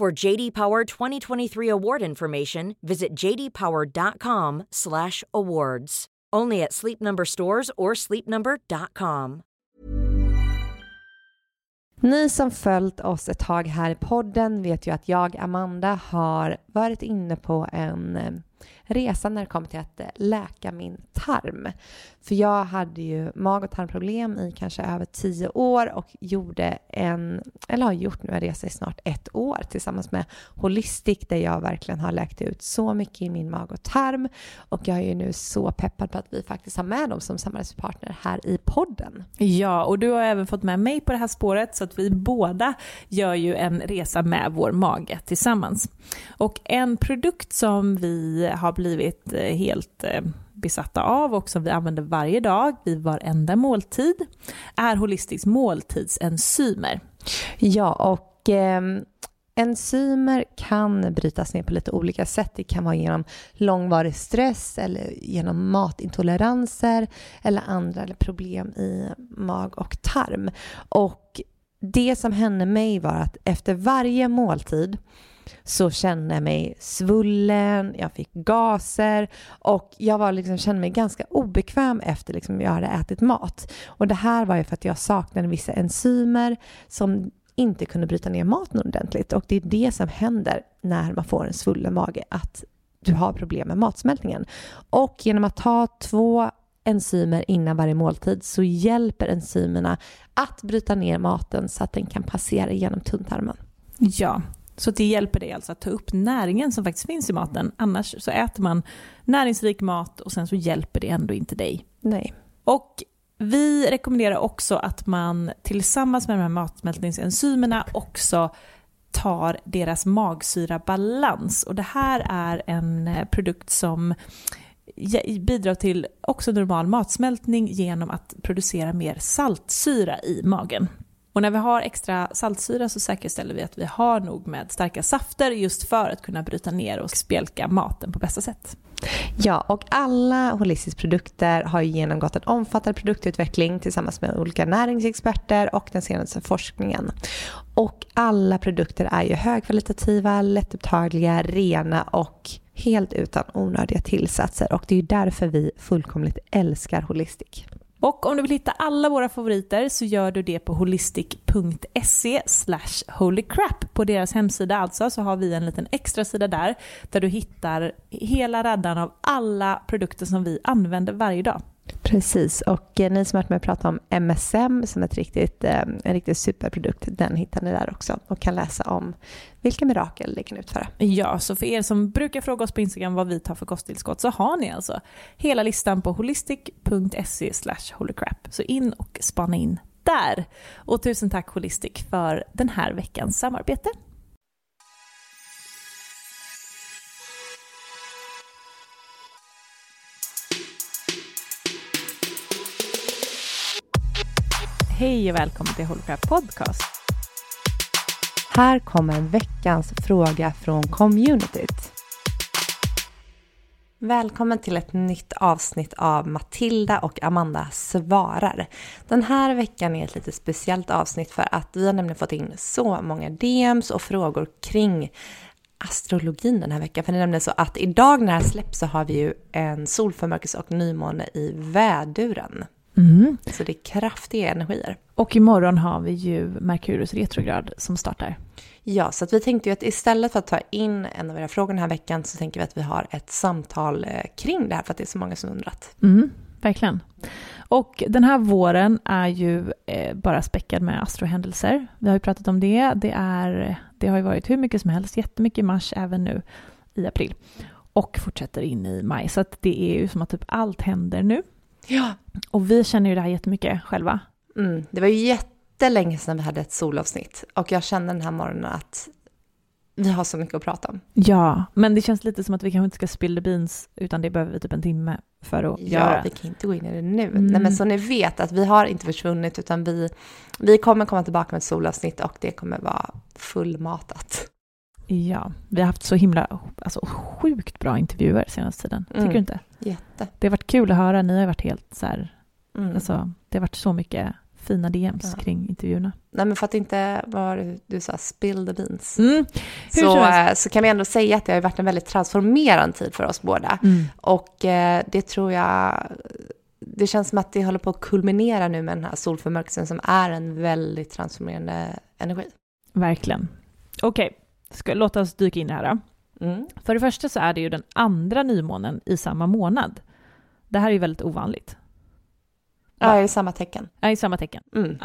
For JD Power 2023 award information, visit jdpower.com/awards. Only at Sleep Number stores or sleepnumber.com. Ni som följt oss ett tag här i podden vet ju att jag, Amanda, har varit inne på en eh, resa när det kom till att eh, läka min tarm. För jag hade ju mag och tarmproblem i kanske över tio år och gjorde en, eller har gjort nu en resa i snart ett år tillsammans med Holistic där jag verkligen har läkt ut så mycket i min mag och tarm. Och jag är ju nu så peppad på att vi faktiskt har med dem som samarbetspartner här i podden. Ja, och du har även fått med mig på det här spåret så att vi båda gör ju en resa med vår mage tillsammans. Och en produkt som vi har blivit eh, helt eh, besatta av och som vi använder varje dag vid varenda måltid är Holistics måltidsenzymer. Ja, och eh, enzymer kan brytas ner på lite olika sätt. Det kan vara genom långvarig stress eller genom matintoleranser eller andra problem i mag och tarm. Och det som hände mig var att efter varje måltid så kände jag mig svullen, jag fick gaser och jag var liksom, kände mig ganska obekväm efter liksom jag hade ätit mat. Och det här var ju för att jag saknade vissa enzymer som inte kunde bryta ner maten ordentligt. Och det är det som händer när man får en svullen mage, att du har problem med matsmältningen. Och genom att ta två enzymer innan varje måltid så hjälper enzymerna att bryta ner maten så att den kan passera genom tunntarmen. Ja, så det hjälper dig alltså att ta upp näringen som faktiskt finns i maten. Annars så äter man näringsrik mat och sen så hjälper det ändå inte dig. Nej. Och vi rekommenderar också att man tillsammans med de här matsmältningsenzymerna också tar deras magsyrabalans. Och det här är en eh, produkt som bidrar till också normal matsmältning genom att producera mer saltsyra i magen. Och när vi har extra saltsyra så säkerställer vi att vi har nog med starka safter just för att kunna bryta ner och spjälka maten på bästa sätt. Ja, och alla Holistics produkter har genomgått en omfattande produktutveckling tillsammans med olika näringsexperter och den senaste forskningen. Och alla produkter är ju högkvalitativa, lättupptagliga, rena och helt utan onödiga tillsatser och det är ju därför vi fullkomligt älskar Holistic. Och om du vill hitta alla våra favoriter så gör du det på holistic.se holycrap. På deras hemsida alltså så har vi en liten extra sida där där du hittar hela raddan av alla produkter som vi använder varje dag. Precis, och eh, ni som har varit med och pratat om MSM som ett riktigt, eh, en riktigt superprodukt, den hittar ni där också och kan läsa om vilka mirakel det kan utföra. Ja, så för er som brukar fråga oss på Instagram vad vi tar för kosttillskott så har ni alltså hela listan på holistic.se holycrap. Så in och spana in där. Och tusen tack Holistic för den här veckans samarbete. Hej och välkommen till Holocraft Podcast. Här kommer veckans fråga från communityt. Välkommen till ett nytt avsnitt av Matilda och Amanda svarar. Den här veckan är ett lite speciellt avsnitt för att vi har nämligen fått in så många DMs och frågor kring astrologin den här veckan. För det är nämligen så att idag när det här släpps så har vi ju en solförmörkelse och nymåne i väduren. Mm. Så det är kraftiga energier. Och imorgon har vi ju Merkurius retrograd som startar. Ja, så vi tänkte ju att istället för att ta in en av era frågor den här veckan så tänker vi att vi har ett samtal eh, kring det här för att det är så många som undrat. Mm, verkligen. Och den här våren är ju eh, bara späckad med astrohändelser. Vi har ju pratat om det. Det, är, det har ju varit hur mycket som helst, jättemycket i mars, även nu i april. Och fortsätter in i maj. Så att det är ju som att typ allt händer nu. Ja. Och vi känner ju det här jättemycket själva. Mm, det var ju jättelänge sedan vi hade ett solavsnitt och jag kände den här morgonen att vi har så mycket att prata om. Ja, men det känns lite som att vi kanske inte ska spill the beans, utan det behöver vi typ en timme för att Ja, göra. vi kan inte gå in i det nu. Mm. Nej, men så ni vet att vi har inte försvunnit utan vi, vi kommer komma tillbaka med ett solavsnitt och det kommer vara fullmatat. Ja, vi har haft så himla, alltså sjukt bra intervjuer senaste tiden. Tycker Mm. du inte? Jätte. Det har varit kul att höra, ni har varit helt så här, Mm. alltså det har varit så mycket fina DMs Ja. kring intervjuerna. Nej men för att inte, vad var det du sa, spill the beans. Mm. Så, eh, så kan vi ändå säga att det har varit en väldigt transformerande tid för oss båda. Mm. Och eh, det tror jag, det känns som att det håller på att kulminera nu med den här solförmörkelsen som är en väldigt transformerande energi. Verkligen. Okej, ska låt oss dyka in i det här. Mm. För det första så är det ju den andra nymånen i samma månad. Det här är ju väldigt ovanligt. Ja, i samma tecken. Ja, i samma tecken. Mm.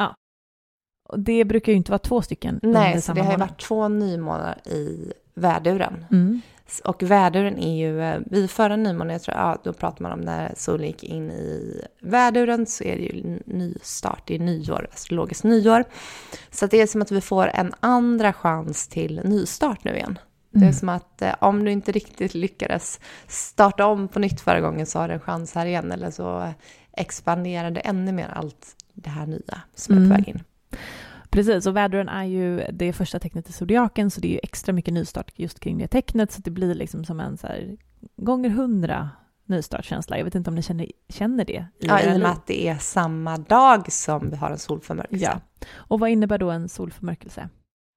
Och det brukar ju inte vara två stycken Nej, under så samma det har ju varit två nymånar i väduren. Mm. Och väduren är ju, eh, vid förra nymånen, jag tror, ja, då pratar man om när solen gick in i väduren så är det ju nystart, det är nyår, astrologiskt nyår. Så det är som att vi får en andra chans till nystart nu igen. Det är Mm. som att eh, om du inte riktigt lyckades starta om på nytt förra gången så har du en chans här igen eller så eh, expanderar det ännu mer allt det här nya som är Mm. på väg in. Precis, och väduren är ju det första tecknet i zodiaken så det är ju extra mycket nystart just kring det tecknet så det blir liksom som en så här gånger hundra nystartkänsla. Jag vet inte om ni känner, känner det i Ja, i och med att det är samma dag som vi har en solförmörkelse. Ja. Och vad innebär då en solförmörkelse?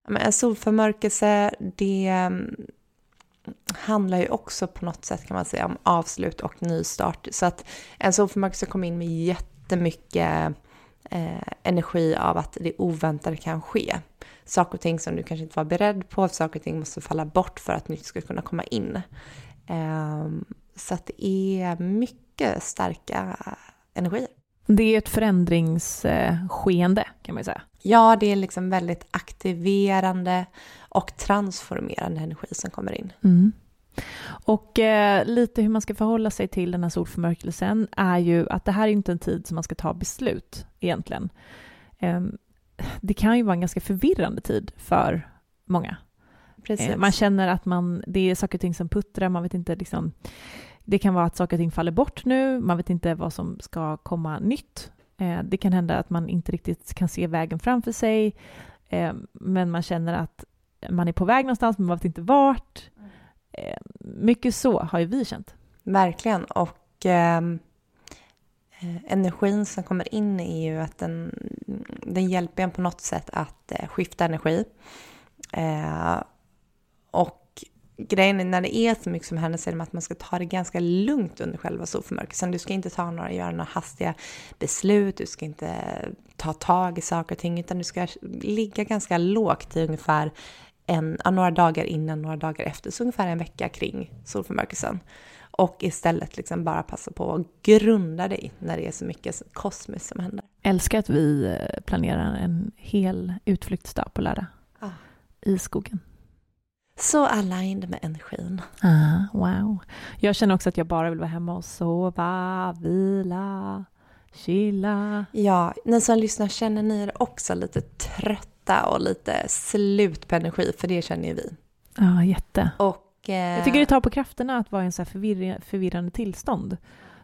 Men en solförmörkelse, det mm, handlar ju också på något sätt kan man säga om avslut och nystart. Så att en solförmörkelse kommer in med jättemycket eh, energi av att det oväntade kan ske. Saker och ting som du kanske inte var beredd på, saker och ting måste falla bort för att nytt ska kunna komma in. Ehm, så att det är mycket starka energier. Det är ett förändringsskeende kan man ju säga. Ja, det är liksom väldigt aktiverande och transformerande energi som kommer in. Mm. Och eh, lite hur man ska förhålla sig till den här solförmörkelsen är ju att det här är inte en tid som man ska ta beslut egentligen. Eh, det kan ju vara en ganska förvirrande tid för många. Precis. Eh, man känner att man, det är saker och ting som puttrar, man vet inte liksom, det kan vara att saker och ting faller bort nu, man vet inte vad som ska komma nytt. Eh, det kan hända att man inte riktigt kan se vägen framför sig, eh, men man känner att man är på väg någonstans, men man vet inte vart. Eh, mycket så har ju vi känt. Verkligen. Och ehm, eh, energin som kommer in är ju att den, den hjälper en på något sätt att eh, skifta energi. Eh, och grejen är när det är så mycket som händer så är det att man ska ta det ganska lugnt under själva solförmörkelsen. Du ska inte ta några, göra några hastiga beslut, du ska inte ta tag i saker och ting, utan du ska ligga ganska lågt i ungefär en, några dagar innan, några dagar efter, så ungefär en vecka kring solförmörkelsen. Och istället liksom bara passa på att grunda dig när det är så mycket kosmiskt som händer. Älskar att vi eh, planerar en hel utflyktsdag på lördag Ah. i skogen. Så aligned med energin. Ah, wow. Jag känner också att jag bara vill vara hemma och sova, vila, chilla. Ja, ni som lyssnar, känner ni er också lite trötta och lite slut på energi? För det känner ju vi. Ja, jätte. Och, eh, Jag tycker det tar på krafterna att vara i en så här förvirr- förvirrande tillstånd.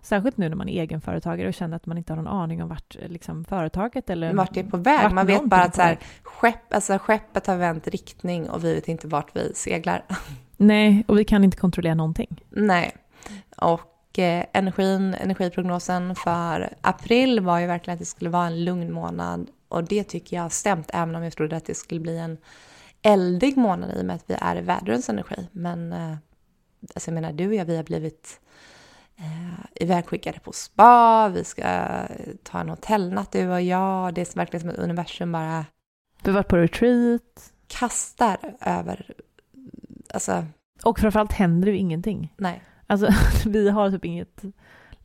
Särskilt nu när man är egenföretagare och känner att man inte har någon aning om vart eh, liksom, företaget eller vart det är på väg. Man vet bara att så här, skepp, alltså, skeppet har vänt riktning och vi vet inte vart vi seglar. Nej, och vi kan inte kontrollera någonting. Nej. Och energin, energiprognosen för april var ju verkligen att det skulle vara en lugn månad. Och det tycker jag har stämt, även om jag trodde att det skulle bli en eldig månad i och med att vi är i vädrens energi. Men eh, alltså jag menar, du och jag, vi har blivit eh, ivägskickade på spa, vi ska ta en hotellnatt du och jag. Det är verkligen som att universum bara Vi har varit på retreat. kastar över, alltså Och framförallt händer ju ingenting. nej. Alltså, vi har typ inget...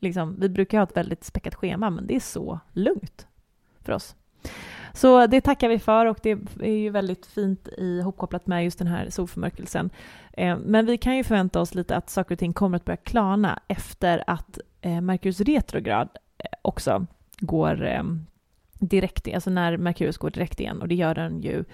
Liksom, vi brukar ha ett väldigt späckat schema, men det är så lugnt för oss. Så det tackar vi för och det är ju väldigt fint ihopkopplat med just den här solförmörkelsen. Eh, men vi kan ju förvänta oss lite att saker och ting kommer att börja klarna efter att eh, Merkurius retrograd eh, också går direkt, alltså när Merkurius går direkt igen och det gör den ju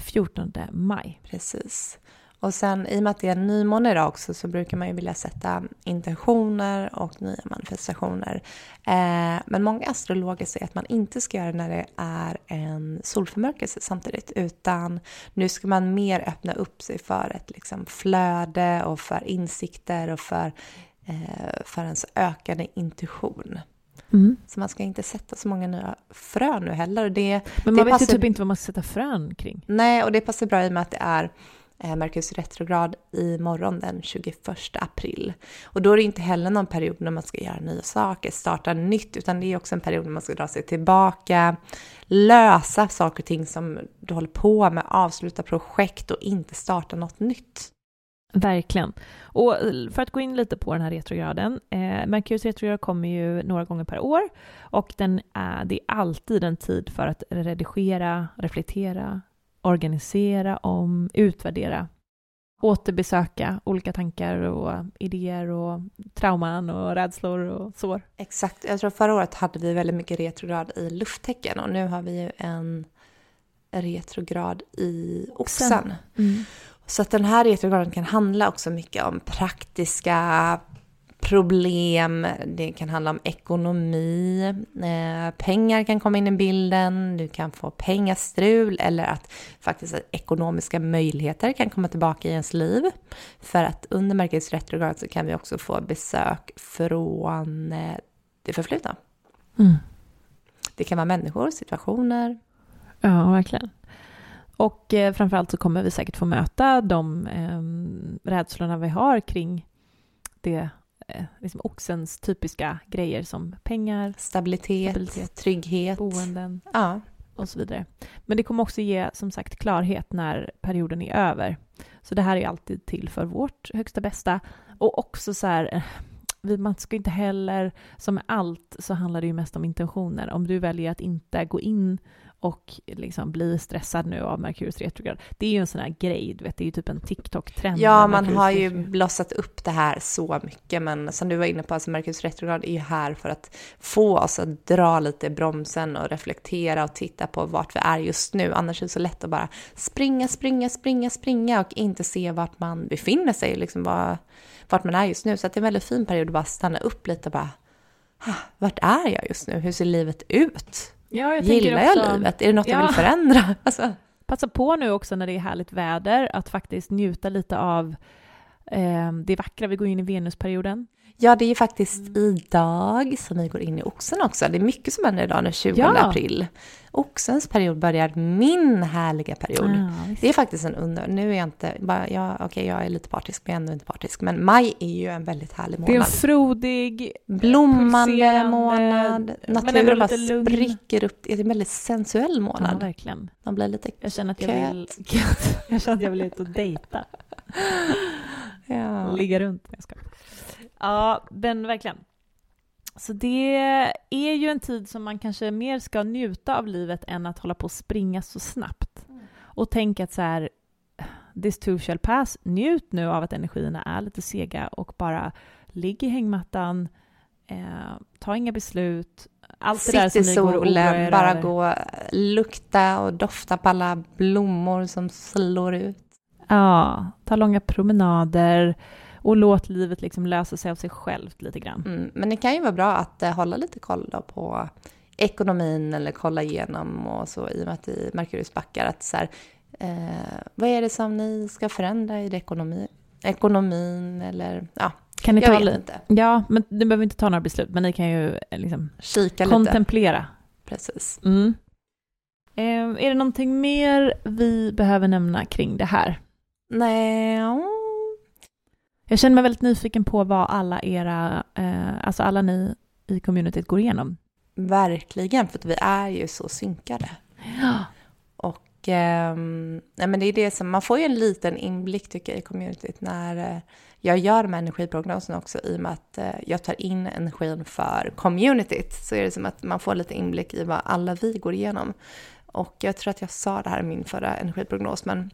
14 maj. Precis. Och sen i och med att det är en nymåne idag också så brukar man ju vilja sätta intentioner och nya manifestationer. Eh, men många astrologer säger att man inte ska göra det när det är en solförmörkelse samtidigt, utan nu ska man mer öppna upp sig för ett liksom, flöde och för insikter och för, eh, för ens ökade intuition. Mm. Så man ska inte sätta så många nya frön nu heller. Det, Men man det vet passar... ju typ inte vad man ska sätta frön kring. Nej, och det passar bra i och med att det är Eh, Merkurs retrograd imorgon den 21 april. Och då är det inte heller någon period när man ska göra nya saker, starta nytt, utan det är också en period när man ska dra sig tillbaka, lösa saker och ting som du håller på med, avsluta projekt och inte starta något nytt. Verkligen. Och eh, för att gå in lite på den här retrograden. Eh, Merkurs retrograd kommer ju några gånger per år och den är, det är alltid en tid för att redigera, reflektera, organisera om, utvärdera, återbesöka olika tankar och idéer och trauman och rädslor och sår. Exakt. Jag tror förra året hade vi väldigt mycket retrograd i lufttecken och nu har vi ju en retrograd i oxen. Mm. Så att den här retrograden kan handla också mycket om praktiska problem, det kan handla om ekonomi, eh, pengar kan komma in i bilden, du kan få pengastrul eller att faktiskt ekonomiska möjligheter kan komma tillbaka i ens liv. För att under Merkurs retrograd så kan vi också få besök från eh, det förflutna. Mm. Det kan vara människor, situationer. Ja, verkligen. Och eh, framförallt så kommer vi säkert få möta de eh, rädslorna vi har kring det liksom oxens typiska grejer som pengar, stabilitet, stabilitet trygghet, boenden ja. och så vidare. Men det kommer också ge som sagt klarhet när perioden är över. Så det här är alltid till för vårt högsta bästa. Och också så här, eh, man ska inte heller, som med allt så handlar det ju mest om intentioner. Om du väljer att inte gå in och liksom bli stressad nu av Merkurius retrograd. Det är ju en sån här grej, du vet, det är ju typ en TikTok-trend. Ja, man har ju blossat upp det här så mycket, men som du var inne på, alltså Merkurius retrograd är ju här för att få oss att dra lite bromsen och reflektera och titta på vart vi är just nu. Annars är det så lätt att bara springa, springa, springa, springa och inte se vart man befinner sig, liksom bara, vart man är just nu. Så det är en väldigt fin period att bara stanna upp lite och bara, vart är jag just nu? Hur ser livet ut? Ja, jag Gillar också, jag livet? Är det något ja. jag vill förändra? Alltså. Passa på nu också när det är härligt väder att faktiskt njuta lite av eh, det vackra. Vi går in i Venusperioden. Ja, det är ju faktiskt mm. idag som vi går in i oxen också. Det är mycket som händer idag den 20 ja. april. Oxens period börjar min härliga period. Ja, det är faktiskt en under... Nu är jag inte... Bara, ja, okej, okay, jag är lite partisk, men jag är ändå inte partisk. Men maj är ju en väldigt härlig månad. Det är en frodig, Blommande månad. Naturen bara spricker upp. Det är en väldigt sensuell månad. Ja, verkligen. Man blir lite Jag känner att jag vill... jag känner att jag vill ut och dejta. ja. Ligga runt. Jag ska. Ja, men verkligen. Så det är ju en tid som man kanske mer ska njuta av livet än att hålla på och springa så snabbt. Mm. Och tänka att så här, this too shall pass. Njut nu av att energierna är lite sega och bara ligg i hängmattan, eh, ta inga beslut. Allt Sitt det där som i solen, bara gå, lukta och dofta på alla blommor som slår ut. Ja, ta långa promenader och låt livet liksom lösa sig av sig självt lite grann. Mm, men det kan ju vara bra att uh, hålla lite koll då på ekonomin eller kolla igenom och så i och med att i Merkurius backar att så här, uh, vad är det som ni ska förändra i ekonomi, ekonomin eller ja, kan ni jag ta vet inte. Ja, men ni behöver inte ta några beslut, men ni kan ju eh, liksom Kika kontemplera. Lite. Precis. Mm. Eh, är det någonting mer vi behöver nämna kring det här? Nej, jag känner mig väldigt nyfiken på vad alla era, eh, alltså alla ni i communityt går igenom. Verkligen, för att vi är ju så synkade. Ja. Och eh, nej, men det är det som, man får ju en liten inblick tycker jag i communityt när eh, jag gör de här energiprognoserna också i och med att eh, jag tar in energin för communityt. Så är det som att man får lite inblick i vad alla vi går igenom. Och jag tror att jag sa det här i min förra energiprognos, men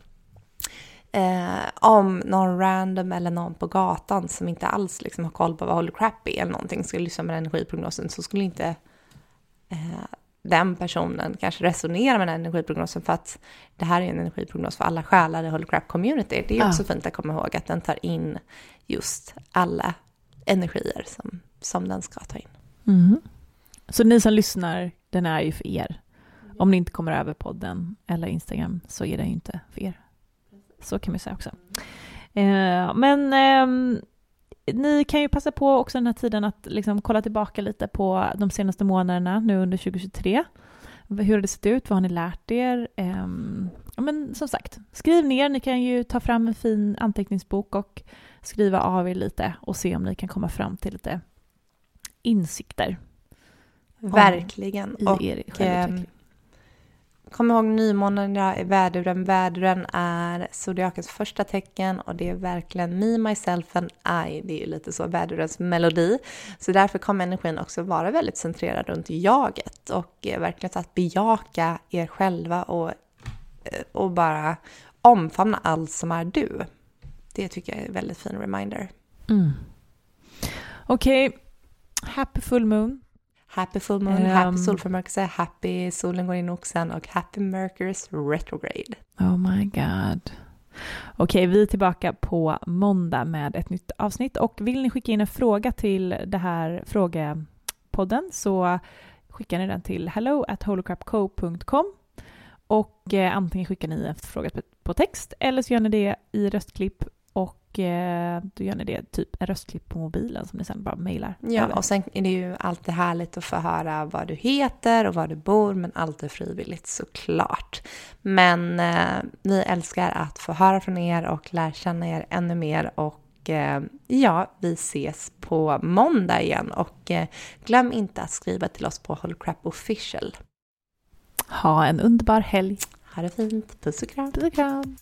eh, om någon random eller någon på gatan som inte alls liksom har koll på vad Holy Crap är eller någonting skulle lyssna med energiprognosen så skulle inte eh, den personen kanske resonerar med den energiprognosen för att det här är en energiprognos för alla själar i Holy Crap Community. Det är Ja. också fint att komma ihåg att den tar in just alla energier som, som den ska ta in. Mm. Så ni som lyssnar, den är ju för er. Om ni inte kommer över podden eller Instagram så är den ju inte för er. Så kan man säga också. Eh, men ehm, ni kan ju passa på också den här tiden att liksom kolla tillbaka lite på de senaste månaderna nu under 2023. Hur har det sett ut? Vad har ni lärt er? Ehm, ja, men som sagt, skriv ner. Ni kan ju ta fram en fin anteckningsbok och skriva av er lite och se om ni kan komma fram till lite insikter Verkligen. i Och er självutveckling. Kom ihåg nymånaderna är väduren. Väduren är zodiakens första tecken och det är verkligen me, myself and I. Det är ju lite så vädurens melodi. Så därför kommer energin också vara väldigt centrerad runt jaget och eh, verkligen så att bejaka er själva och, eh, och bara omfamna allt som är du. Det tycker jag är en väldigt fin reminder. Mm. Okej, happy full moon. Happy full moon, Ehm. happy solförmörkelse, happy solen går in i oxen och happy Mercury's retrograde. Oh my god. Okej, vi är tillbaka på måndag med ett nytt avsnitt och vill ni skicka in en fråga till det här frågepodden så skickar ni den till hello at holocrapco.com och eh, antingen skickar ni en fråga på, på text eller så gör ni det i röstklipp och eh, då gör ni det typ en röstklipp på mobilen som ni sen bara mejlar Ja, över. och sen är det ju alltid härligt att få höra vad du heter och var du bor, men alltid frivilligt såklart. Men eh, vi älskar att få höra från er och lära känna er ännu mer och eh, ja, vi ses på måndag igen och eh, glöm inte att skriva till oss på Holocrap official. Ha en underbar helg. Ha det fint, puss och kram! Puss och kram.